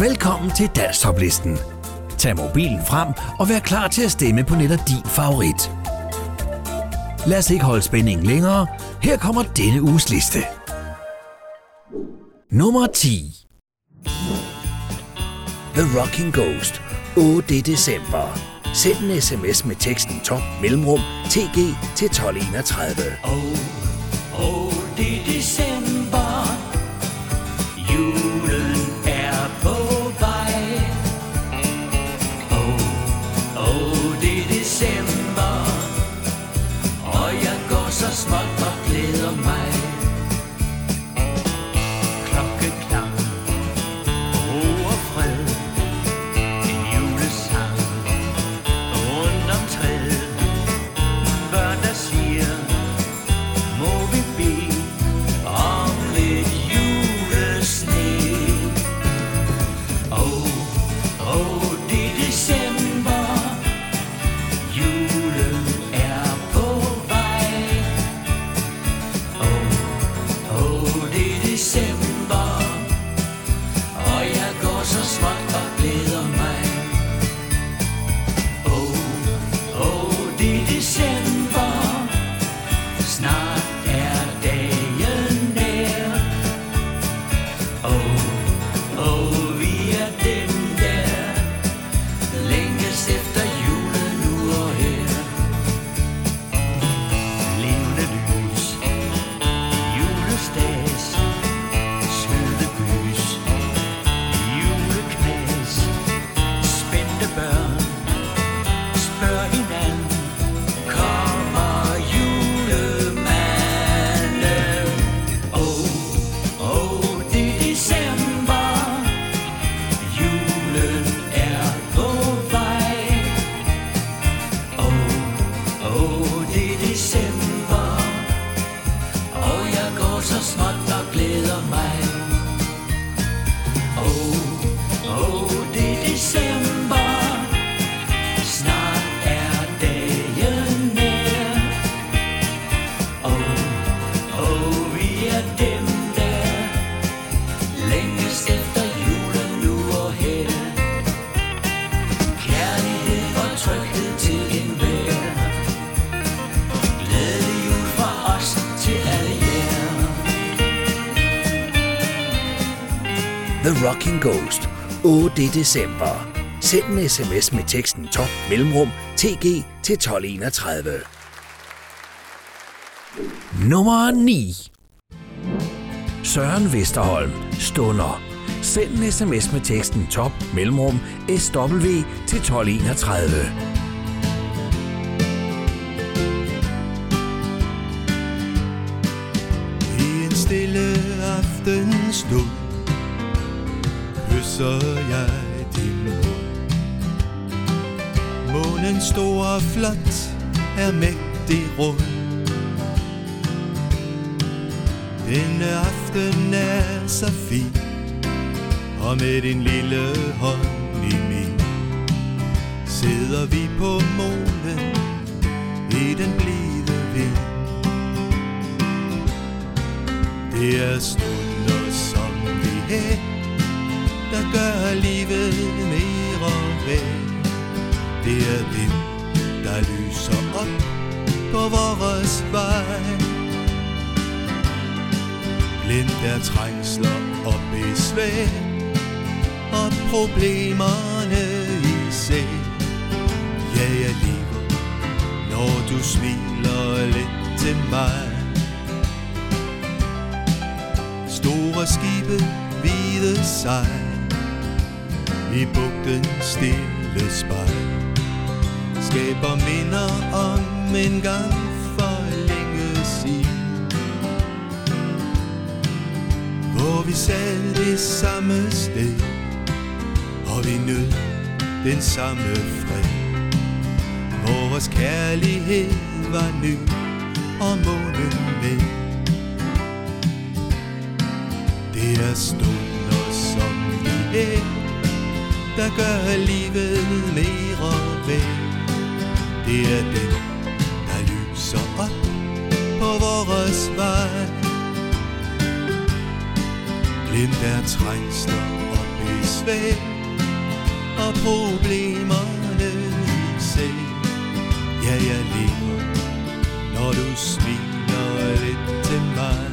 Velkommen til Danstoplisten. Tag mobilen frem og vær klar til at stemme på netop din favorit. Lad os ikke holde spændingen længere. Her kommer denne uges liste. Nummer 10. The Rocking Ghost. 8. december. Send en sms med teksten top mellemrum tg til 1231. Oh, oh, det er december. December. Og jeg går så The Ghost. 8. december. Send en sms med teksten top mellemrum tg til 1231. Nummer 9. Søren Vesterholm. Stunder. Send en sms med teksten top mellemrum sw til 1231. I en stille aftenstund kysser jeg din mund. Månen stor og flot er mægtig rund. Denne aften er så fin, og med din lille hånd i min, sidder vi på månen i den blide vind. Det er stunder som vi her, der gør livet mere værd. Det er dem, der lyser op på vores vej. Blind er trængsler og besvær, og problemerne i sig. Ja, jeg lever, når du smiler lidt til mig. Store skibe, hvide sejl i bugten stille spejl Skaber minder om en gang for længe siden. Hvor vi sad det samme sted Og vi nød den samme fred. Vores kærlighed var ny Og månen med. Det er stunder som vi er der gør livet mere værd Det er dem, der lyser op på vores vej Glemt er trængsler og besvær og problemerne i sig. Ja, jeg lever, når du smiler lidt til mig.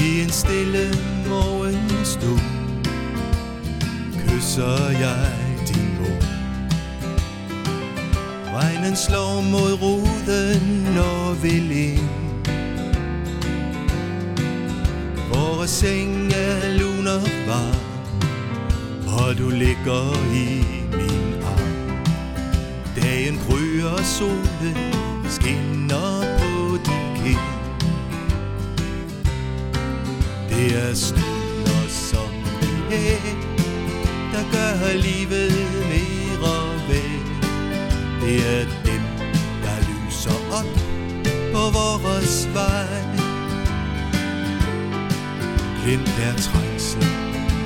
I en stille morgenstund kysser jeg din mor. Regnen slår mod ruden og vil ind. Vores seng er lun og varm, og du ligger i min arm. Dagen gryer, solen skinner på din kind. Det er stunder som vi her, der gør livet mere værd. Det er dem, der lyser op på vores vej. Glem der trængsel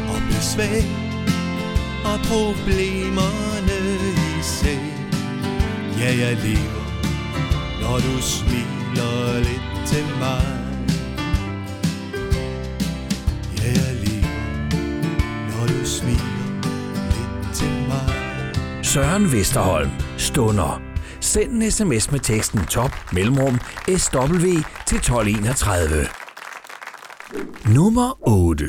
og besvær og problemerne i sag. Ja, jeg lever, når du smiler lidt til mig. Søren Vesterholm stunder. Send en sms med teksten top mellemrum SW til 1231. Nummer 8.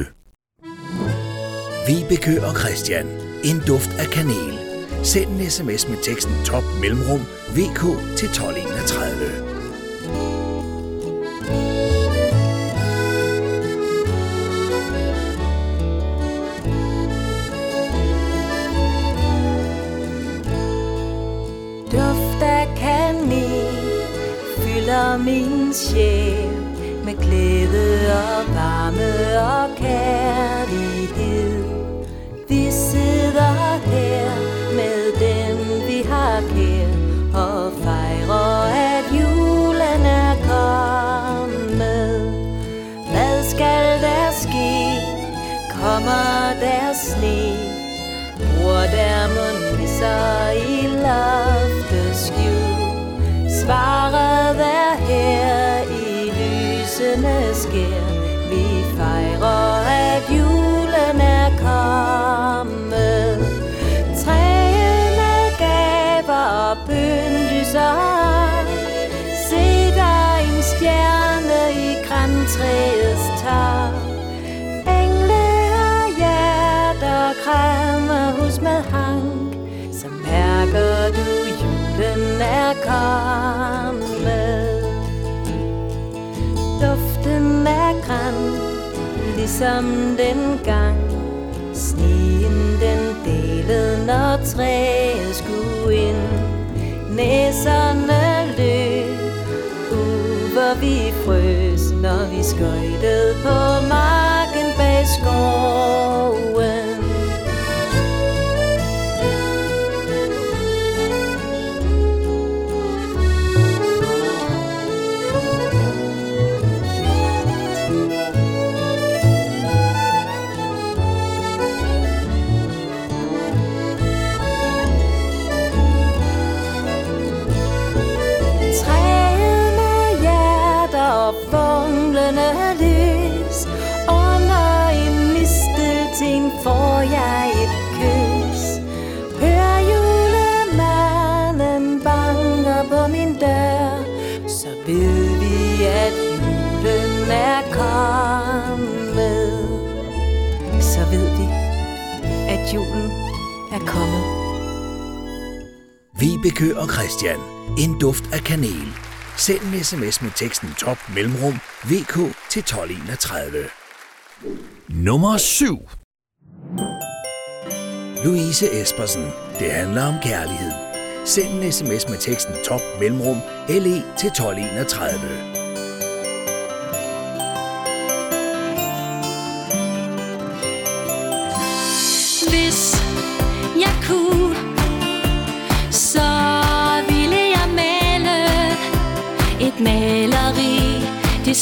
Vibeke og Christian. En duft af kanel. Send en sms med teksten top mellemrum VK til 1231. fylder min sjæl med glæde og varme og kærlighed. Vi sidder her med dem, vi har kær og fejrer, at julen er kommet. Hvad skal der ske? Kommer der sne? Bor der mund nisser i loftets skjul lysene sker. Vi fejrer, at julen er kommet Træerne gaver og bønlyser Se der en stjerne i græntræets tag Engle og hjerter krammer hus med hang. Så mærker du julen er kommet Ligesom den gang. Sneen den delede når træet skulle ind. Næserne løb. Ud, hvor vi frøs Når vi skøjtede på marken bag skoven. Christian. En duft af kanel. Send en sms med teksten top mellemrum VK til 1231. Nummer 7. Louise Espersen. Det handler om kærlighed. Send en sms med teksten top mellemrum LE til 1231.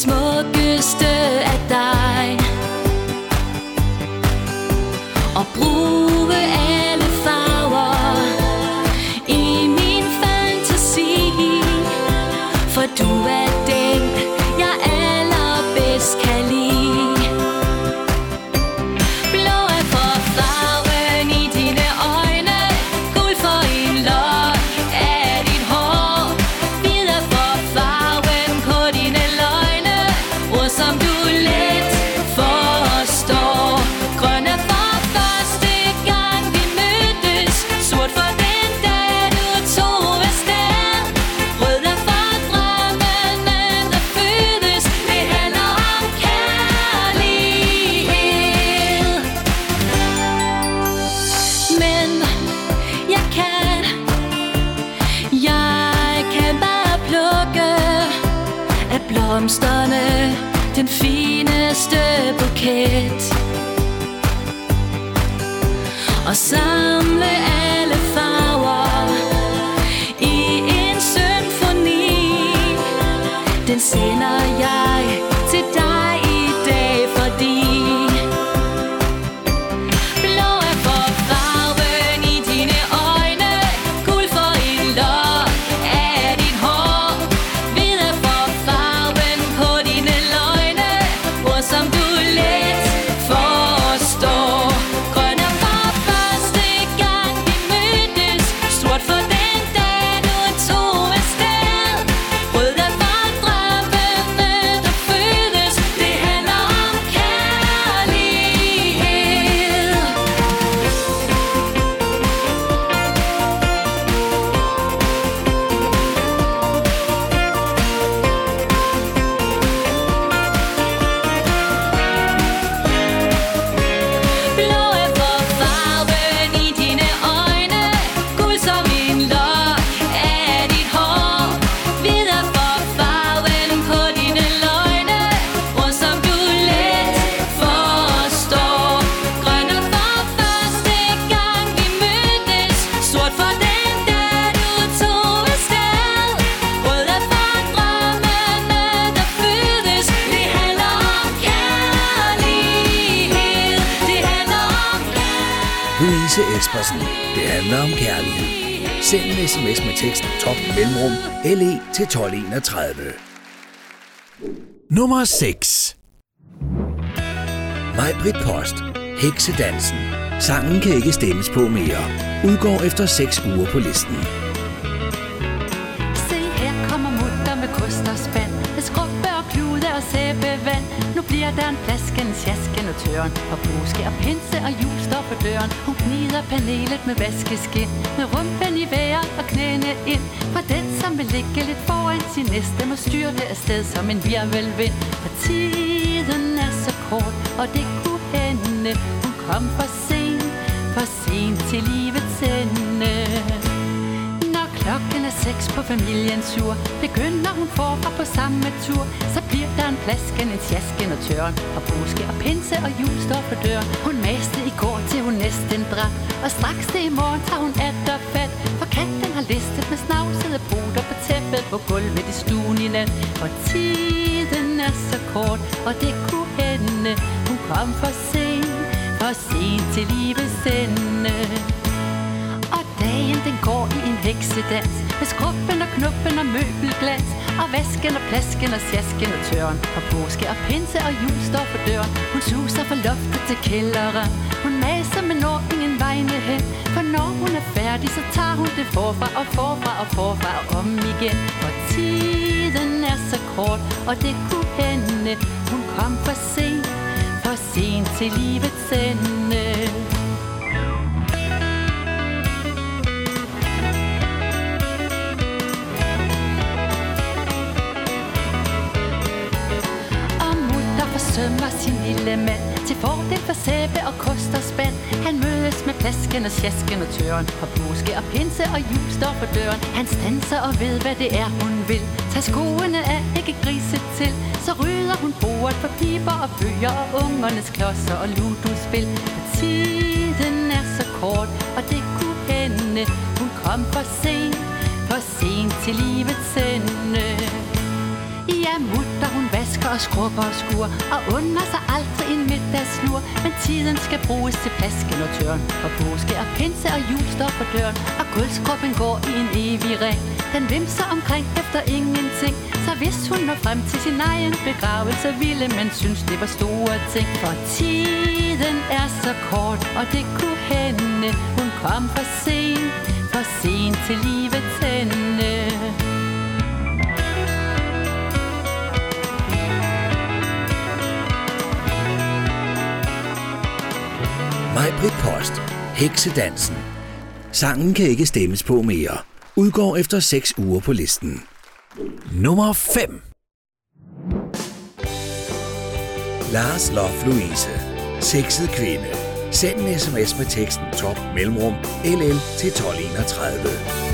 smukkeste af dig. Handler om kærlighed. Send en sms med teksten top mellemrum LE til 1231. Nummer 6. Majbrit Post. Heksedansen. Sangen kan ikke stemmes på mere. Udgår efter 6 uger på listen. En og tøren Og påske og pinse og jul står på døren. Hun gnider panelet med vaskeskin Med rumpen i vejret og knæene ind. For den som vil ligge lidt foran sin næste Må styre afsted som en virvelvind. For tiden er så kort, og det kunne hende. Hun kom for sent, for sent til livet klokken er seks på familiens tur. Begynder hun forfra på samme tur Så bliver der en flaske, en sjaske og tøren Og påske og pinse og jul står på døren. Hun maste i går til hun næsten dræt Og straks det i morgen tager hun atter fat. For katten har listet med snavsede poter på tæppet På gulvet i stuen i nat. For tiden er så kort, og det kunne hende. Hun kom for sent, for sent til livets ende dagen den går i en heksedans Med skruppen og knuppen og møbelglas Og vasken og plasken og sjasken og tøren. Og påske og pinse og jul står for døren. Hun suser fra loftet til kælderen. Hun maser med når ingen vegne hen. For når hun er færdig, så tager hun det forfra og forfra og forfra og om igen. For tiden er så kort, og det kunne hende. Hun kom for sent, for sent til livets ende. Sin lille mand. Til fordel for sæbe og kost og spand. Han mødes med plasken og sjasken og tøren. For påske og pinse og jul står for døren. Han stanser og ved hvad det er hun vil. Tag skoene af, ikke grise til. Så rydder hun bordet for piber og bøger Og ungernes klodser og ludospil. For tiden er så kort, og det kunne hende. Hun kom for sent, for sent til livets ende Ja, mutter, hun vasker og skrubber og skuer Og under sig aldrig en middagslur Men tiden skal bruges til plasken og tørn Og påske og pinse og jul står for døren Og guldskrubben går i en evig ring. Den vimser omkring efter ingenting Så hvis hun når frem til sin egen begravelse Ville man synes, det var store ting. For tiden er så kort, og det kunne hende Hun kom for sent, for sent til livets ende. Majbrit Post. Heksedansen. Sangen kan ikke stemmes på mere. Udgår efter 6 uger på listen. Nummer 5. Lars Love Louise. Sexet kvinde. Send en sms med teksten top mellemrum LL til 1231.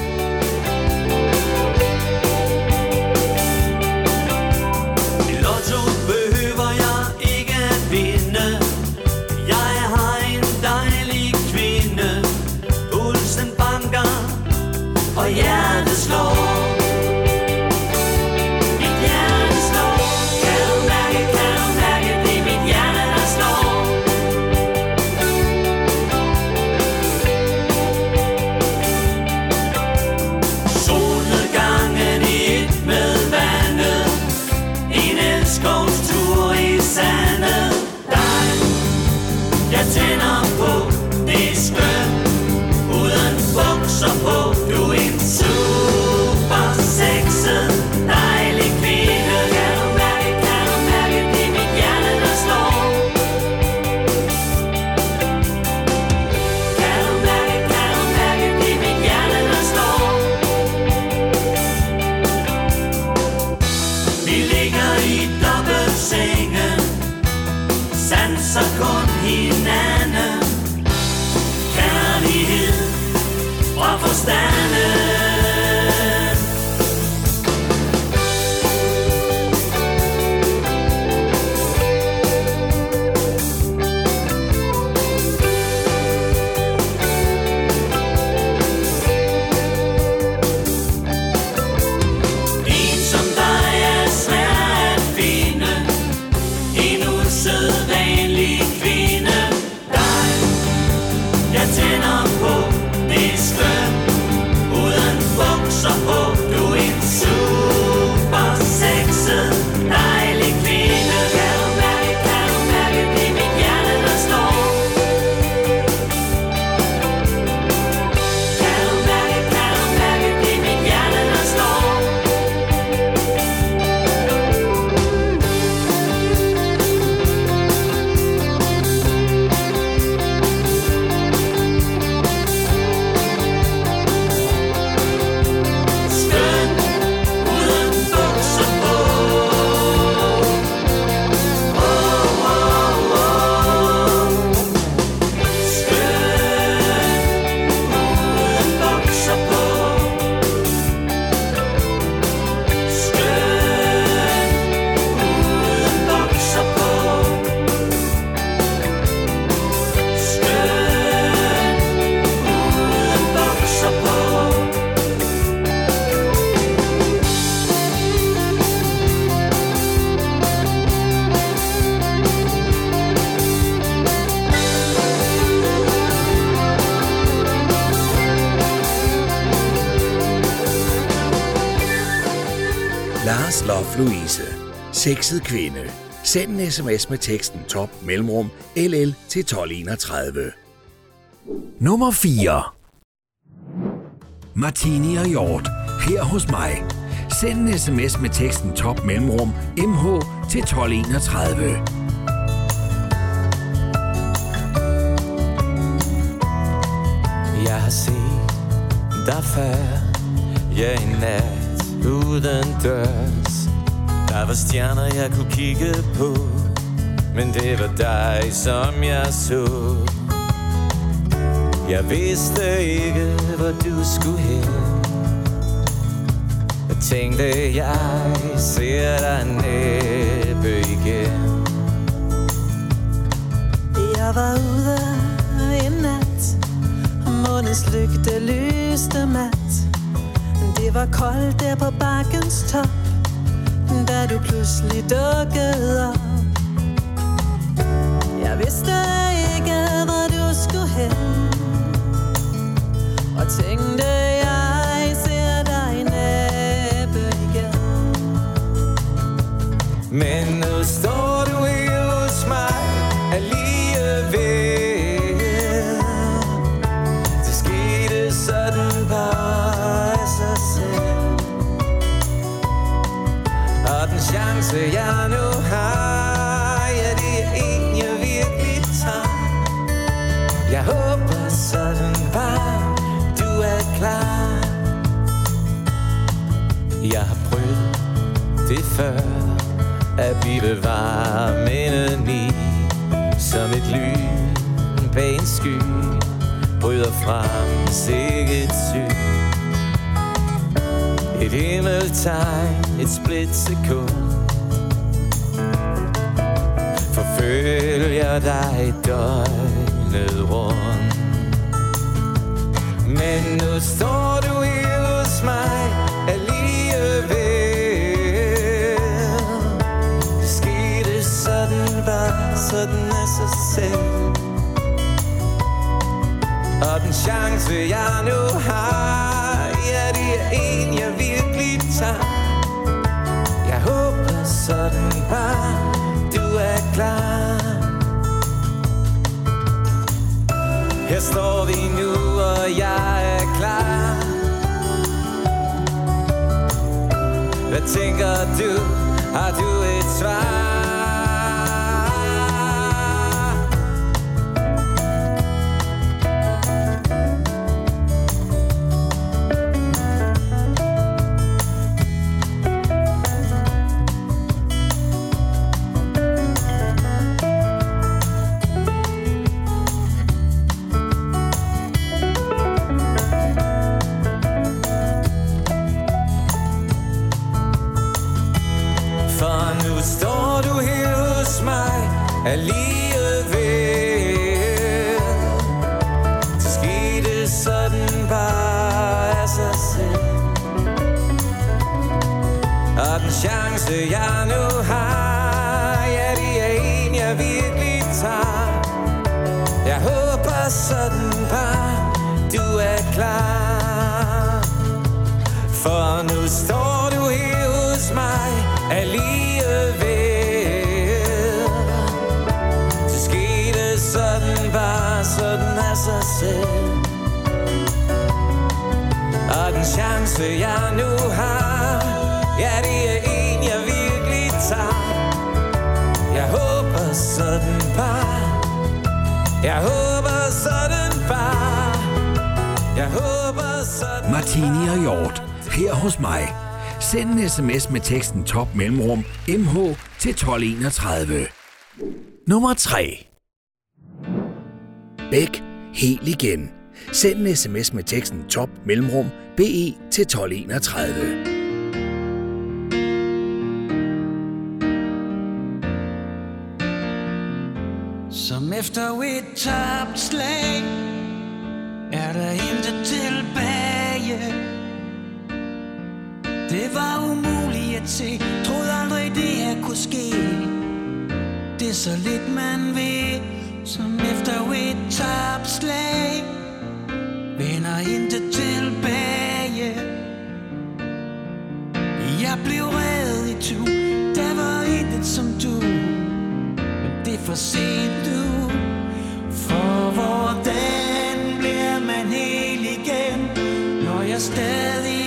Sexet kvinde. Send en sms med teksten top mellemrum LL til 1231. Nummer 4. Martini og Hjort. Her hos mig. Send en sms med teksten top mellemrum MH til 1231. Jeg har set dig før Ja, en nat uden dørs der var stjerner, jeg kunne kigge på. Men det var dig, som jeg så. Jeg vidste ikke, hvor du skulle hen. Jeg tænkte, jeg ser dig næppe igen. Jeg var ude en nat Og månens lygte lyste mat. Det var koldt der på bakkens top. Da du pludselig dukkede op. Jeg vidste ikke, hvor du skulle hen. Og tænkte, jeg ser dig næppe igen. Men At vi bevarer mindet i Som et lyn bag en sky Bryder frem sikkert syn. Et himmeltegn, et split sekund Forfølger dig døgnet rundt. Men nu står du her hos mig. Sådan af sig selv Og den chance jeg nu har Ja det er en jeg virkelig tager Jeg håber sådan bare du er klar Her står vi nu, og jeg er klar Hvad tænker du? Har du et svar? Jeg virkelig tager Jeg håber sådan bare du er klar. For nu står du her hos mig alligevel. Så skete sådan bare sådan af sig selv. Og den chance jeg nu har Jeg håber sådan bare Jeg håber sådan Martini og Hjort, her hos mig. Send en sms med teksten top mellemrum mh til 1231. Nummer 3. Bæk helt igen. Send en sms med teksten top mellemrum be til 1231. efter et tabt slag Er der intet tilbage. Det var umuligt at se. Troede aldrig det her kunne ske. Det er så lidt man ved Som efter et tabt slag Vender intet tilbage. Jeg blev reddet i tu Der var intet som du men det er for sent nu hvordan bliver man hel igen Når jeg stadig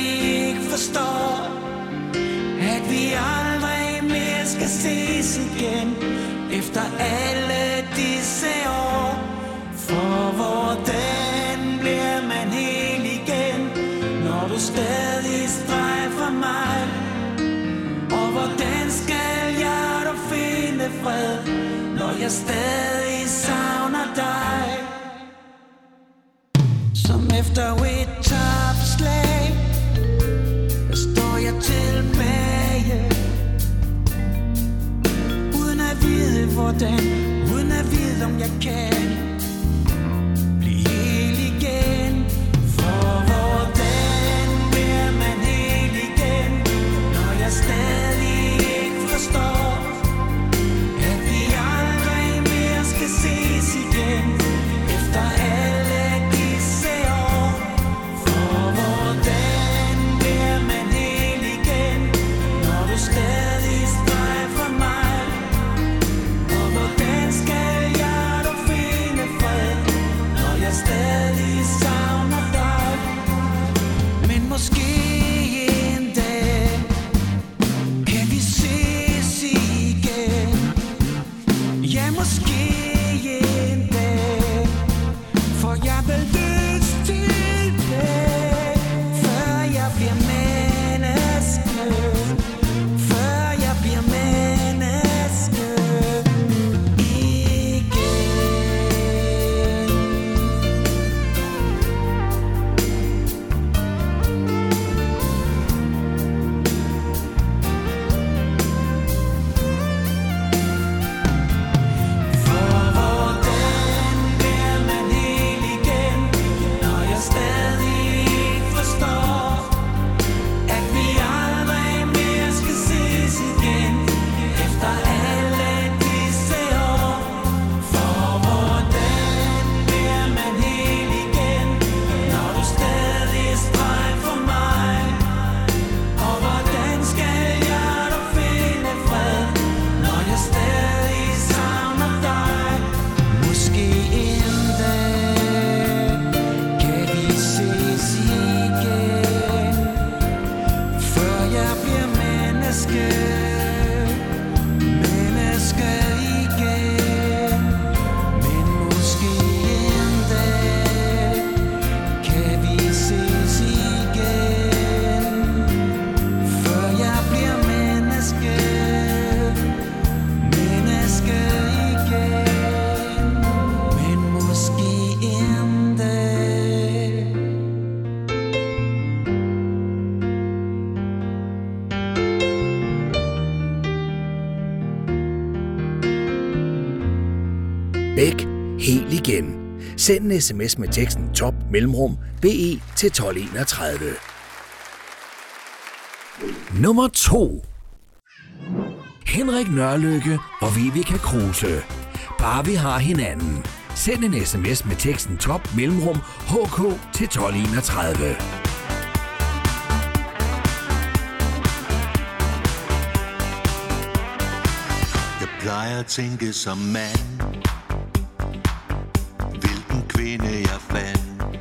ikke forstår At vi aldrig mere skal ses igen Efter alle disse år. For hvordan bliver man hel igen Når du stadig strejfer mig. Og hvordan skal jeg dog finde fred, når jeg stadig efter et tabt står jeg tilbage. Uden at vide hvordan, Send en sms med teksten top mellemrum BE til 1231. Nummer 2 Henrik Nørlykke og Vivica Kruse. Bare vi har hinanden. Send en sms med teksten top mellemrum HK til 1231. Jeg plejer at tænke som mand kvinde jeg fandt.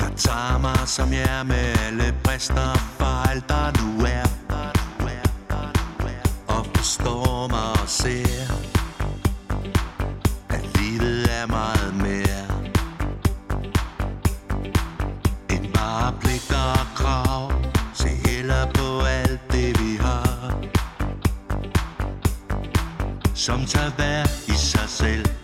Der tager mig som jeg er med alle brister for alt der nu er Og forstår mig og ser At livet er meget mere. End bare pligter og krav. Se heller på alt det vi har. Som tager hver cárcel.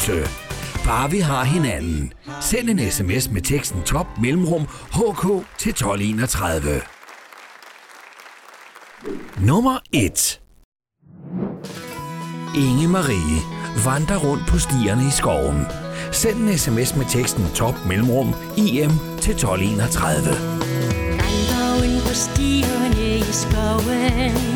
Rose. Bare vi har hinanden. Send en sms med teksten top mellemrum hk til 1231. Nummer 1 Inge Marie vandrer rundt på stierne i skoven. Send en sms med teksten top mellemrum im til 1231. Gangdagen på stierne i skoven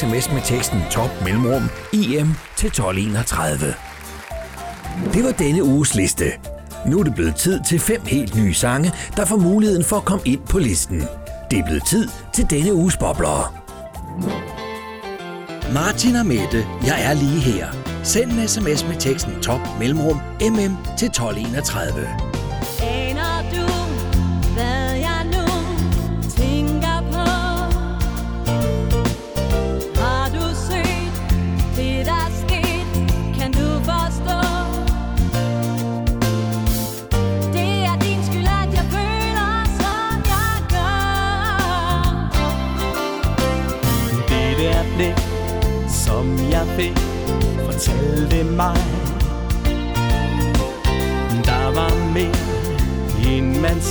sms med teksten top mellemrum IM til 1231. Det var denne uges liste. Nu er det blevet tid til fem helt nye sange, der får muligheden for at komme ind på listen. Det er blevet tid til denne uges bobler. Martin og Mette, jeg er lige her. Send en sms med teksten top mellemrum MM til 1231.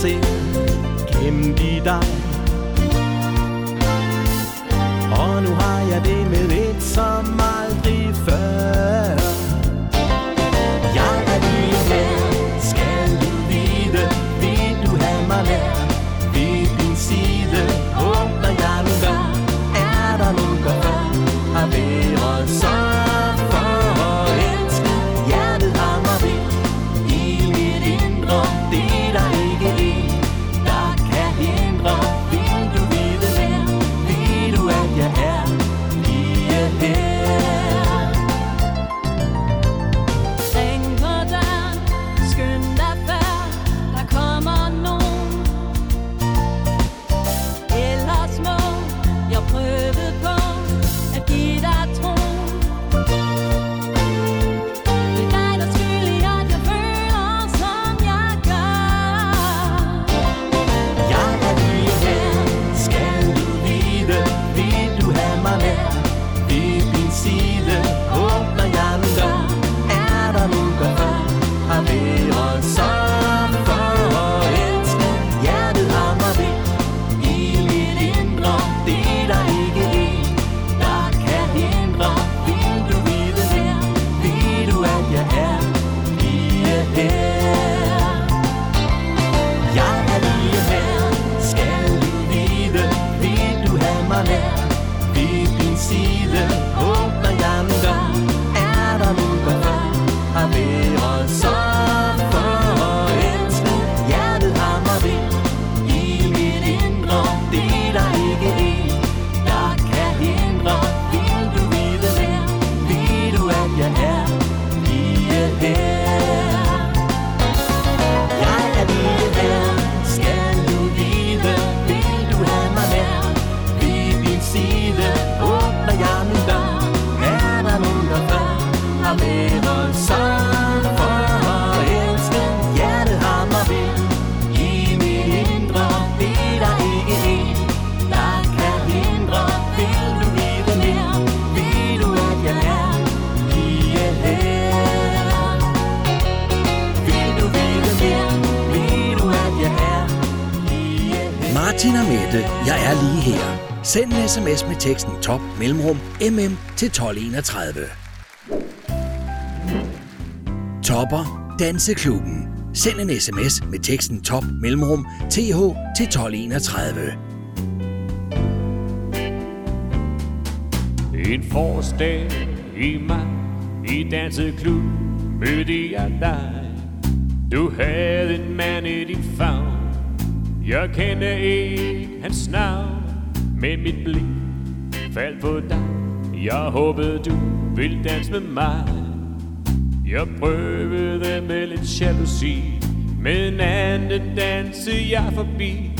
se. Man ser gemt dig. Sms med teksten top mellemrum MM til 1231. Topper Danseklubben. Send en sms med teksten top mellemrum TH til 1231. En forårsdag i maj i danseklub mødte jeg dig. Du havde en mand i din favn. Jeg kender ikke hans navn, med mit blik faldt på dig. Jeg håbede du ville danse med mig. Jeg prøvede med lidt jalousi, men en anden danse jeg forbi.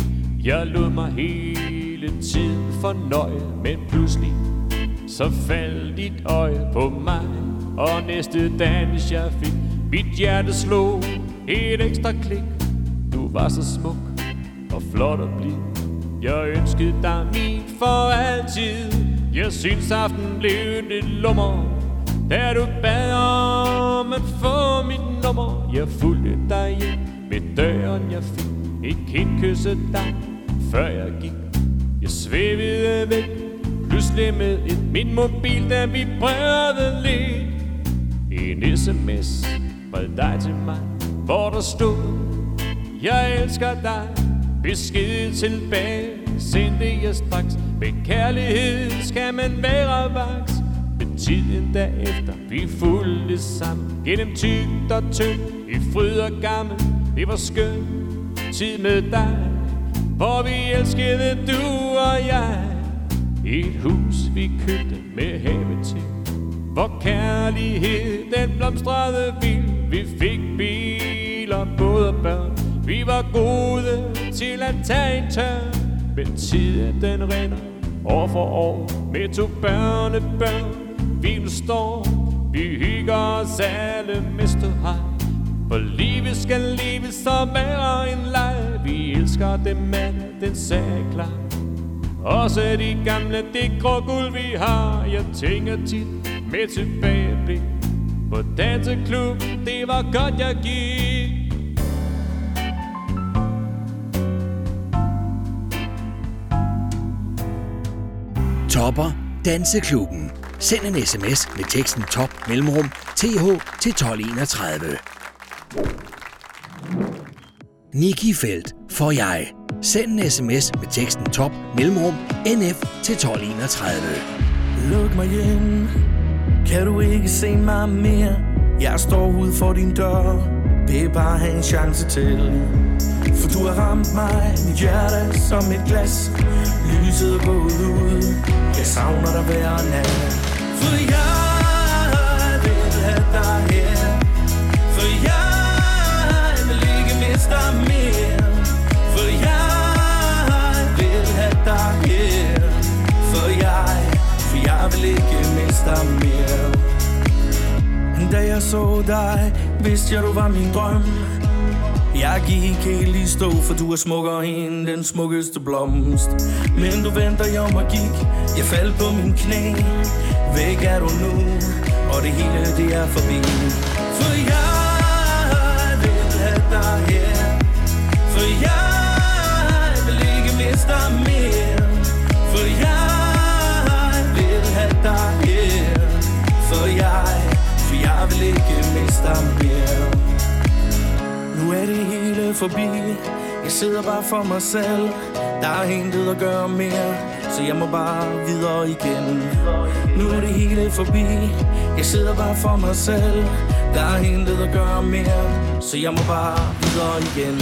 Jeg lod mig hele tiden fornøje, men pludselig så faldt dit øje på mig Og næste dans jeg fik Mit hjerte slog et ekstra klik Du var så smuk og flot og blid jeg ønskede dig min for altid. Jeg synes aften blev lidt lummer. Da du bad om at få mit nummer Jeg fulgte dig hjem med døren jeg fik Ikke helt kysset dig før jeg gik. Jeg svævede væk Pludselig med et min mobil, Da vi prøvede lidt. En sms fra dig til mig Hvor der stod Jeg elsker dig. Besked tilbage sendte jeg straks. Med kærlighed skal man være vaks. Men tiden derefter vi fulgte sammen. Gennem tygt og tyndt i fryd og gammel. Det var skøn tid med dig Hvor vi elskede du og jeg. Et hus vi købte med have til. Hvor kærlighed den blomstrede vild Vi fik biler, både og børn vi var gode til at tage en tør Men tiden den rinder år for år Med to børnebørn Vi nu står Vi hygger os alle med ståhej For livet skal leves som er en leg. Vi elsker det mand, den sag klar. Også de gamle, det grå guld vi har. Jeg tænker tit med tilbageblik På danseklub, det var godt jeg gik. Topper Danseklubben. Send en sms med teksten top mellemrum th til 1231. Niki Felt for jeg. Send en sms med teksten top mellemrum nf til 1231. Luk mig hjem Kan du ikke se mig mere Jeg står ude for din dør Det er bare en chance til for du har ramt mig Mit hjerte som et glas. Lyset er gået ud. Jeg savner dig hver nat. For jeg vil have dig her. For jeg vil ikke miste dig mere. For jeg vil have dig her. For jeg, for jeg vil ikke miste dig mere. Da jeg så dig, vidste jeg du var min drøm. Jeg gik helt i stå, for du er smukkere end den smukkeste blomst. Men du venter jeg om og gik, jeg faldt på min knæ. Væk er du nu, og det hele det er forbi. For jeg vil have dig her. For jeg vil ikke miste dig mere. For jeg vil have dig her. For jeg, for jeg vil ikke miste dig mere. Nu er det hele forbi. Jeg sidder bare for mig selv. Der er intet at gøre mere Så jeg må bare videre igen. Nu er det hele forbi. Jeg sidder bare for mig selv. Der er intet at gøre mere Så jeg må bare videre igen.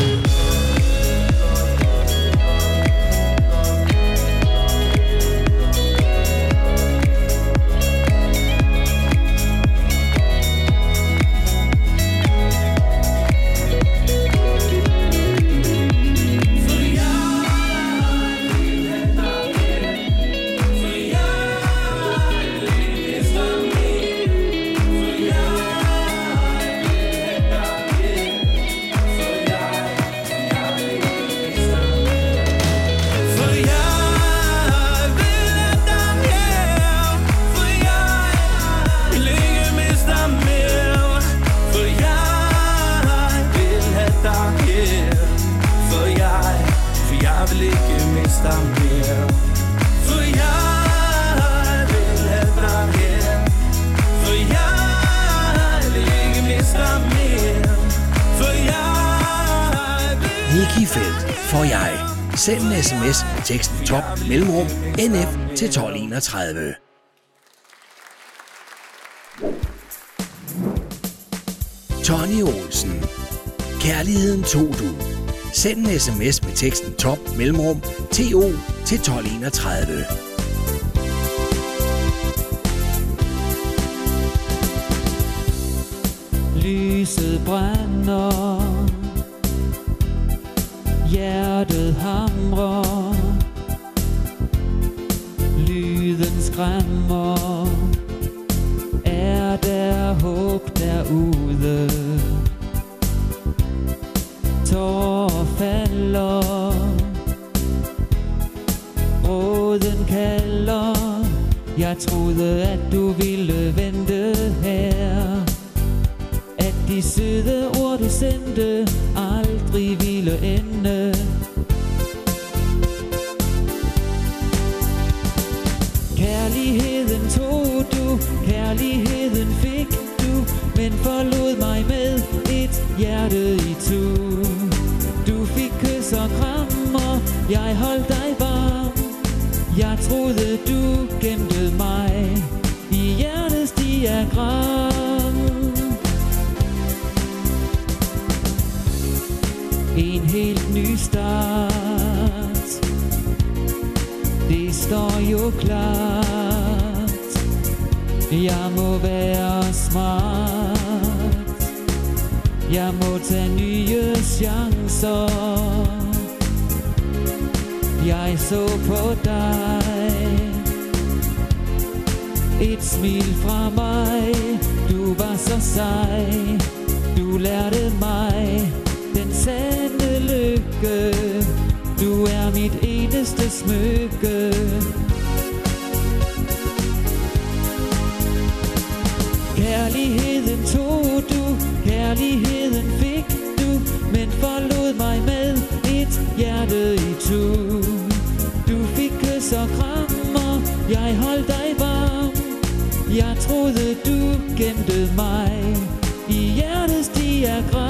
Send en sms med teksten top mellemrum nf til 1231. Tony Olsen. Kærligheden tog du. Send en sms med teksten top mellemrum to til 1231. Lyset brænder Hjertet hamrer. Lyden skræmmer. Er der håb derude? Tårer falder. Råden kalder. Jeg troede at du ville vente her. At de søde ord du sendte aldrig aldrig ville ende. Kærligheden tog du, kærligheden fik du Men forlod mig med et hjerte i to Du fik kys og krammer, jeg holdt dig varm. Jeg troede du gemte mig i hjertets diagram start Det står jo klart. Jeg må være smart. Jeg må tage nye chancer. Jeg så på dig. Et smil fra mig. Du var så sej. Du lærte mig Den sagde lykke Du er mit eneste smykke Kærligheden tog du, kærligheden fik du, men forlod mig med et hjerte i tu. Du fik kys og krammer, jeg holdt dig varm. Jeg troede du gemte mig i hjertets diagram.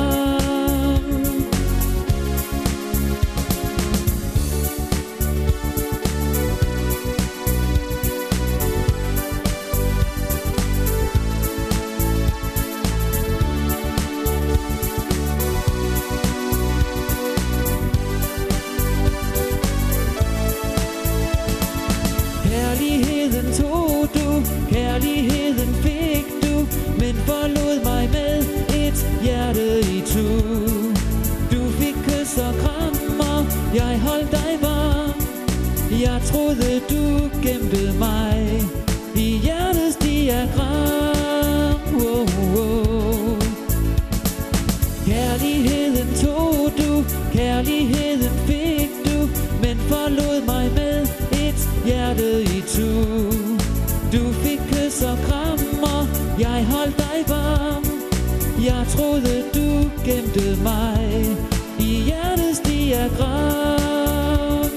Du mig i hjertets diagram.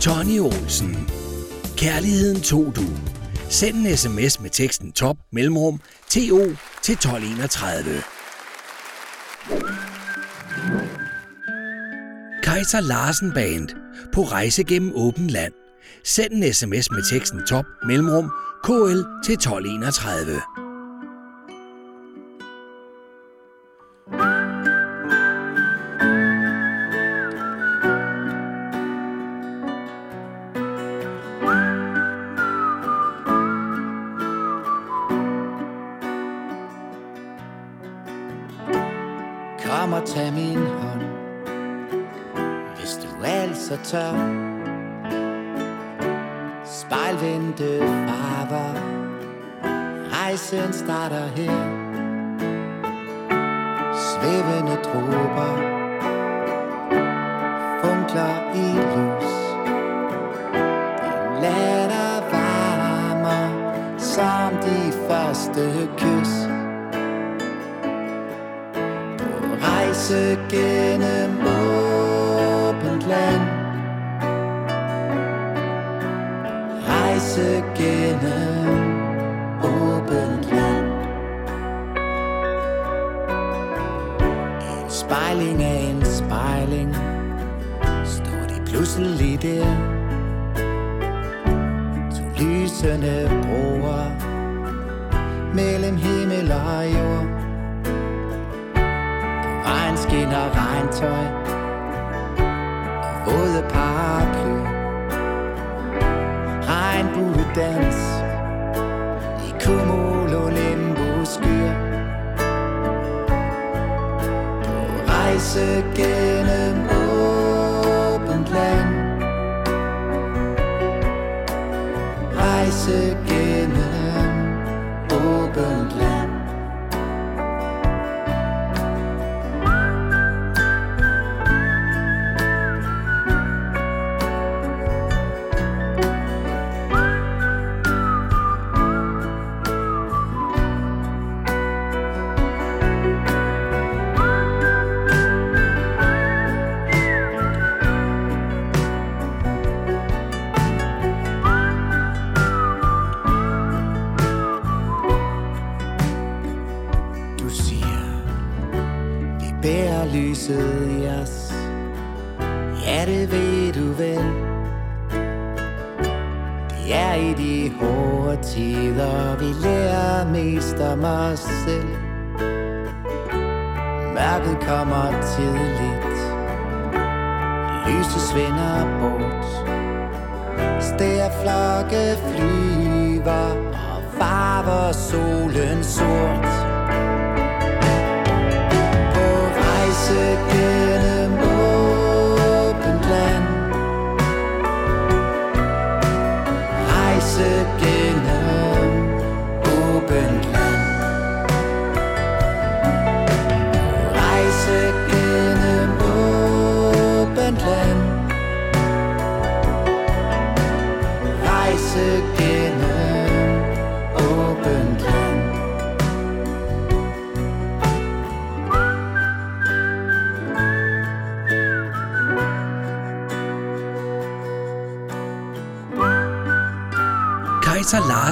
Tony Olsen. Kærligheden tog du. Send en sms med teksten top mellemrum TO til 1231. Kaiser Larsen Band på rejse gennem åben land. Send en sms med teksten top mellemrum KL til 1231. tør. Spejlvendte farver. Rejsen starter her. Svævende dråber. Funkler i lys. Din latter varmer Som de første kys. På rejse gennem pludselig der. To lysende broer Mellem himmel og jord. På regnskin og regntøj Og våde paraply. Regnbuedans I cumulonimbus skyer På rejse gennem Rejse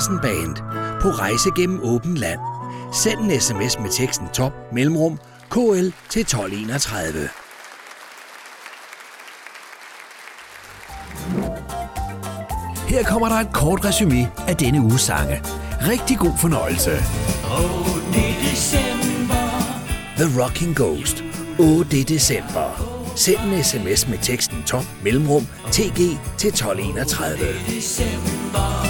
Larsen Band på rejse gennem åben land. Send en sms med teksten top mellemrum KL til 1231. Her kommer der et kort resume af denne uges sange. Rigtig god fornøjelse. Oh, det er december. The Rocking Ghost. 8. december. Send en sms med teksten top mellemrum TG til 1231. december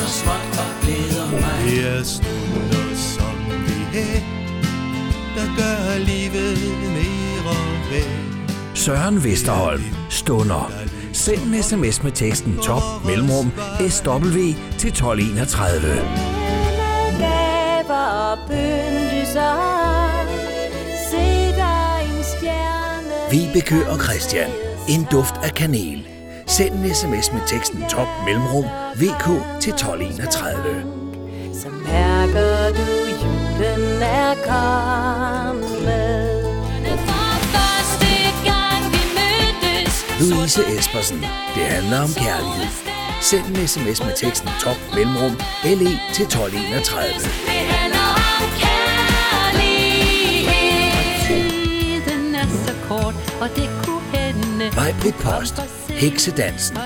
så småt og glæder mig Det er stunder som vi her Der gør livet mere værd Søren Vesterholm. Stunder. Send en sms med teksten top mellemrum SW til 1231. gaver og. Vibeke og Christian. En duft af kanel. Send en sms med teksten top mellemrum VK til 1231. Så mærker du, julen er kommet. Første gang vi mødtes Louise Espersen. Det handler om kærlighed. Send en sms med teksten top mellemrum LE til 1231. Det handler om kærlighed Tiden er så kort, og det kunne hende Majbrit Post. Heksedansen.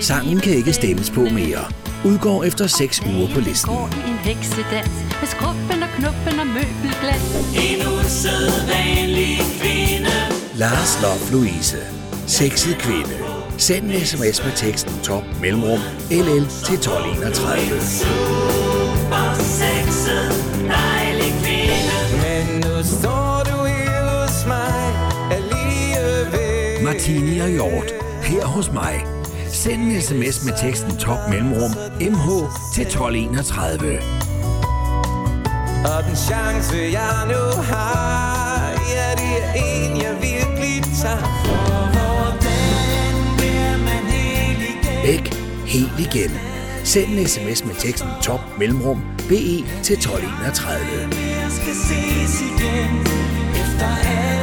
Sangen kan ikke stemmes på mere. Udgår efter 6 uger på listen. En heksedans med skruppen og knuppen og møbelglas En usædvanlig kvinde Lars Love Louise. Sexet kvinde. Send en sms med teksten top mellemrum LL til 1231. Super sexet, dejlig kvinde Men nu står du. Martini og Hjort. Her hos mig. Send en sms med teksten top mellemrum MH til 1231. Og den chance jeg nu har Ja, det er en jeg virkelig tager For hvordan bliver man helt igen Bæk helt igen. Send en sms med teksten top mellemrum BE til 1231. Jeg skal ses igen Efter alle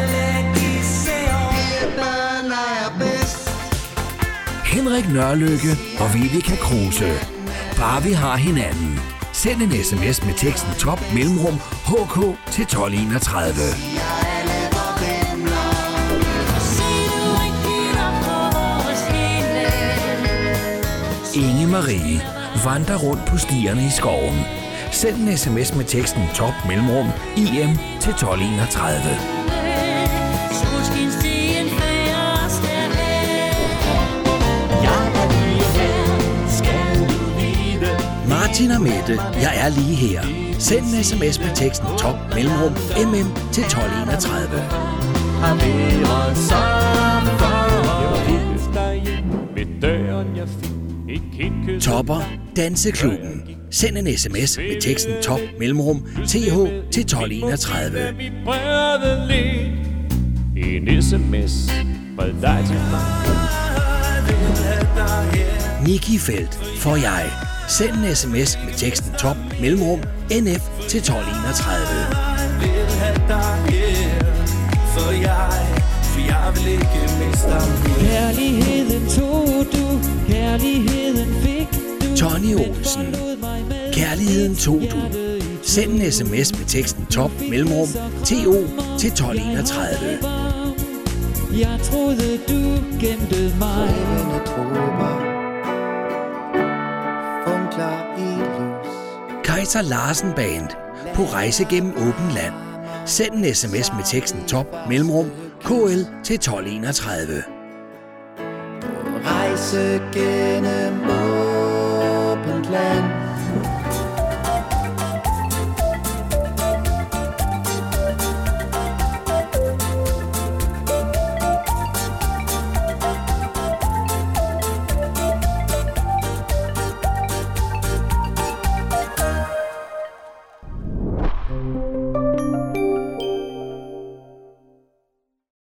Henrik Nørlykke og Vivica Kruse. Bare vi har hinanden. Send en sms med teksten top mellemrum HK til 1231. Inge Marie vandrer rundt på stierne i skoven. Send en sms med teksten top mellemrum IM til 1231. Martin og Mette, jeg er lige her. Send en sms med teksten top mellemrum MM til 1231. Har været sammen for Ved døren jeg fik et kindkys Topper Danseklubben. Send en sms med teksten top mellemrum TH til 1231. Vi prøvede lidt En sms fra dig til Niki Felt får jeg. Send en sms med teksten top mellemrum NF til 1231. vil have dig her For jeg, for jeg vil ikke miste dig Kærligheden tog du, kærligheden fik du Tony Olsen. Kærligheden tog du. Send en sms med teksten top mellemrum TO til 1231. Jeg troede du gemte mig Levende dråber Kaiser Larsen Band på rejse gennem åben land. Send en sms med teksten top mellemrum KL til 1231. På rejse gennem åbent land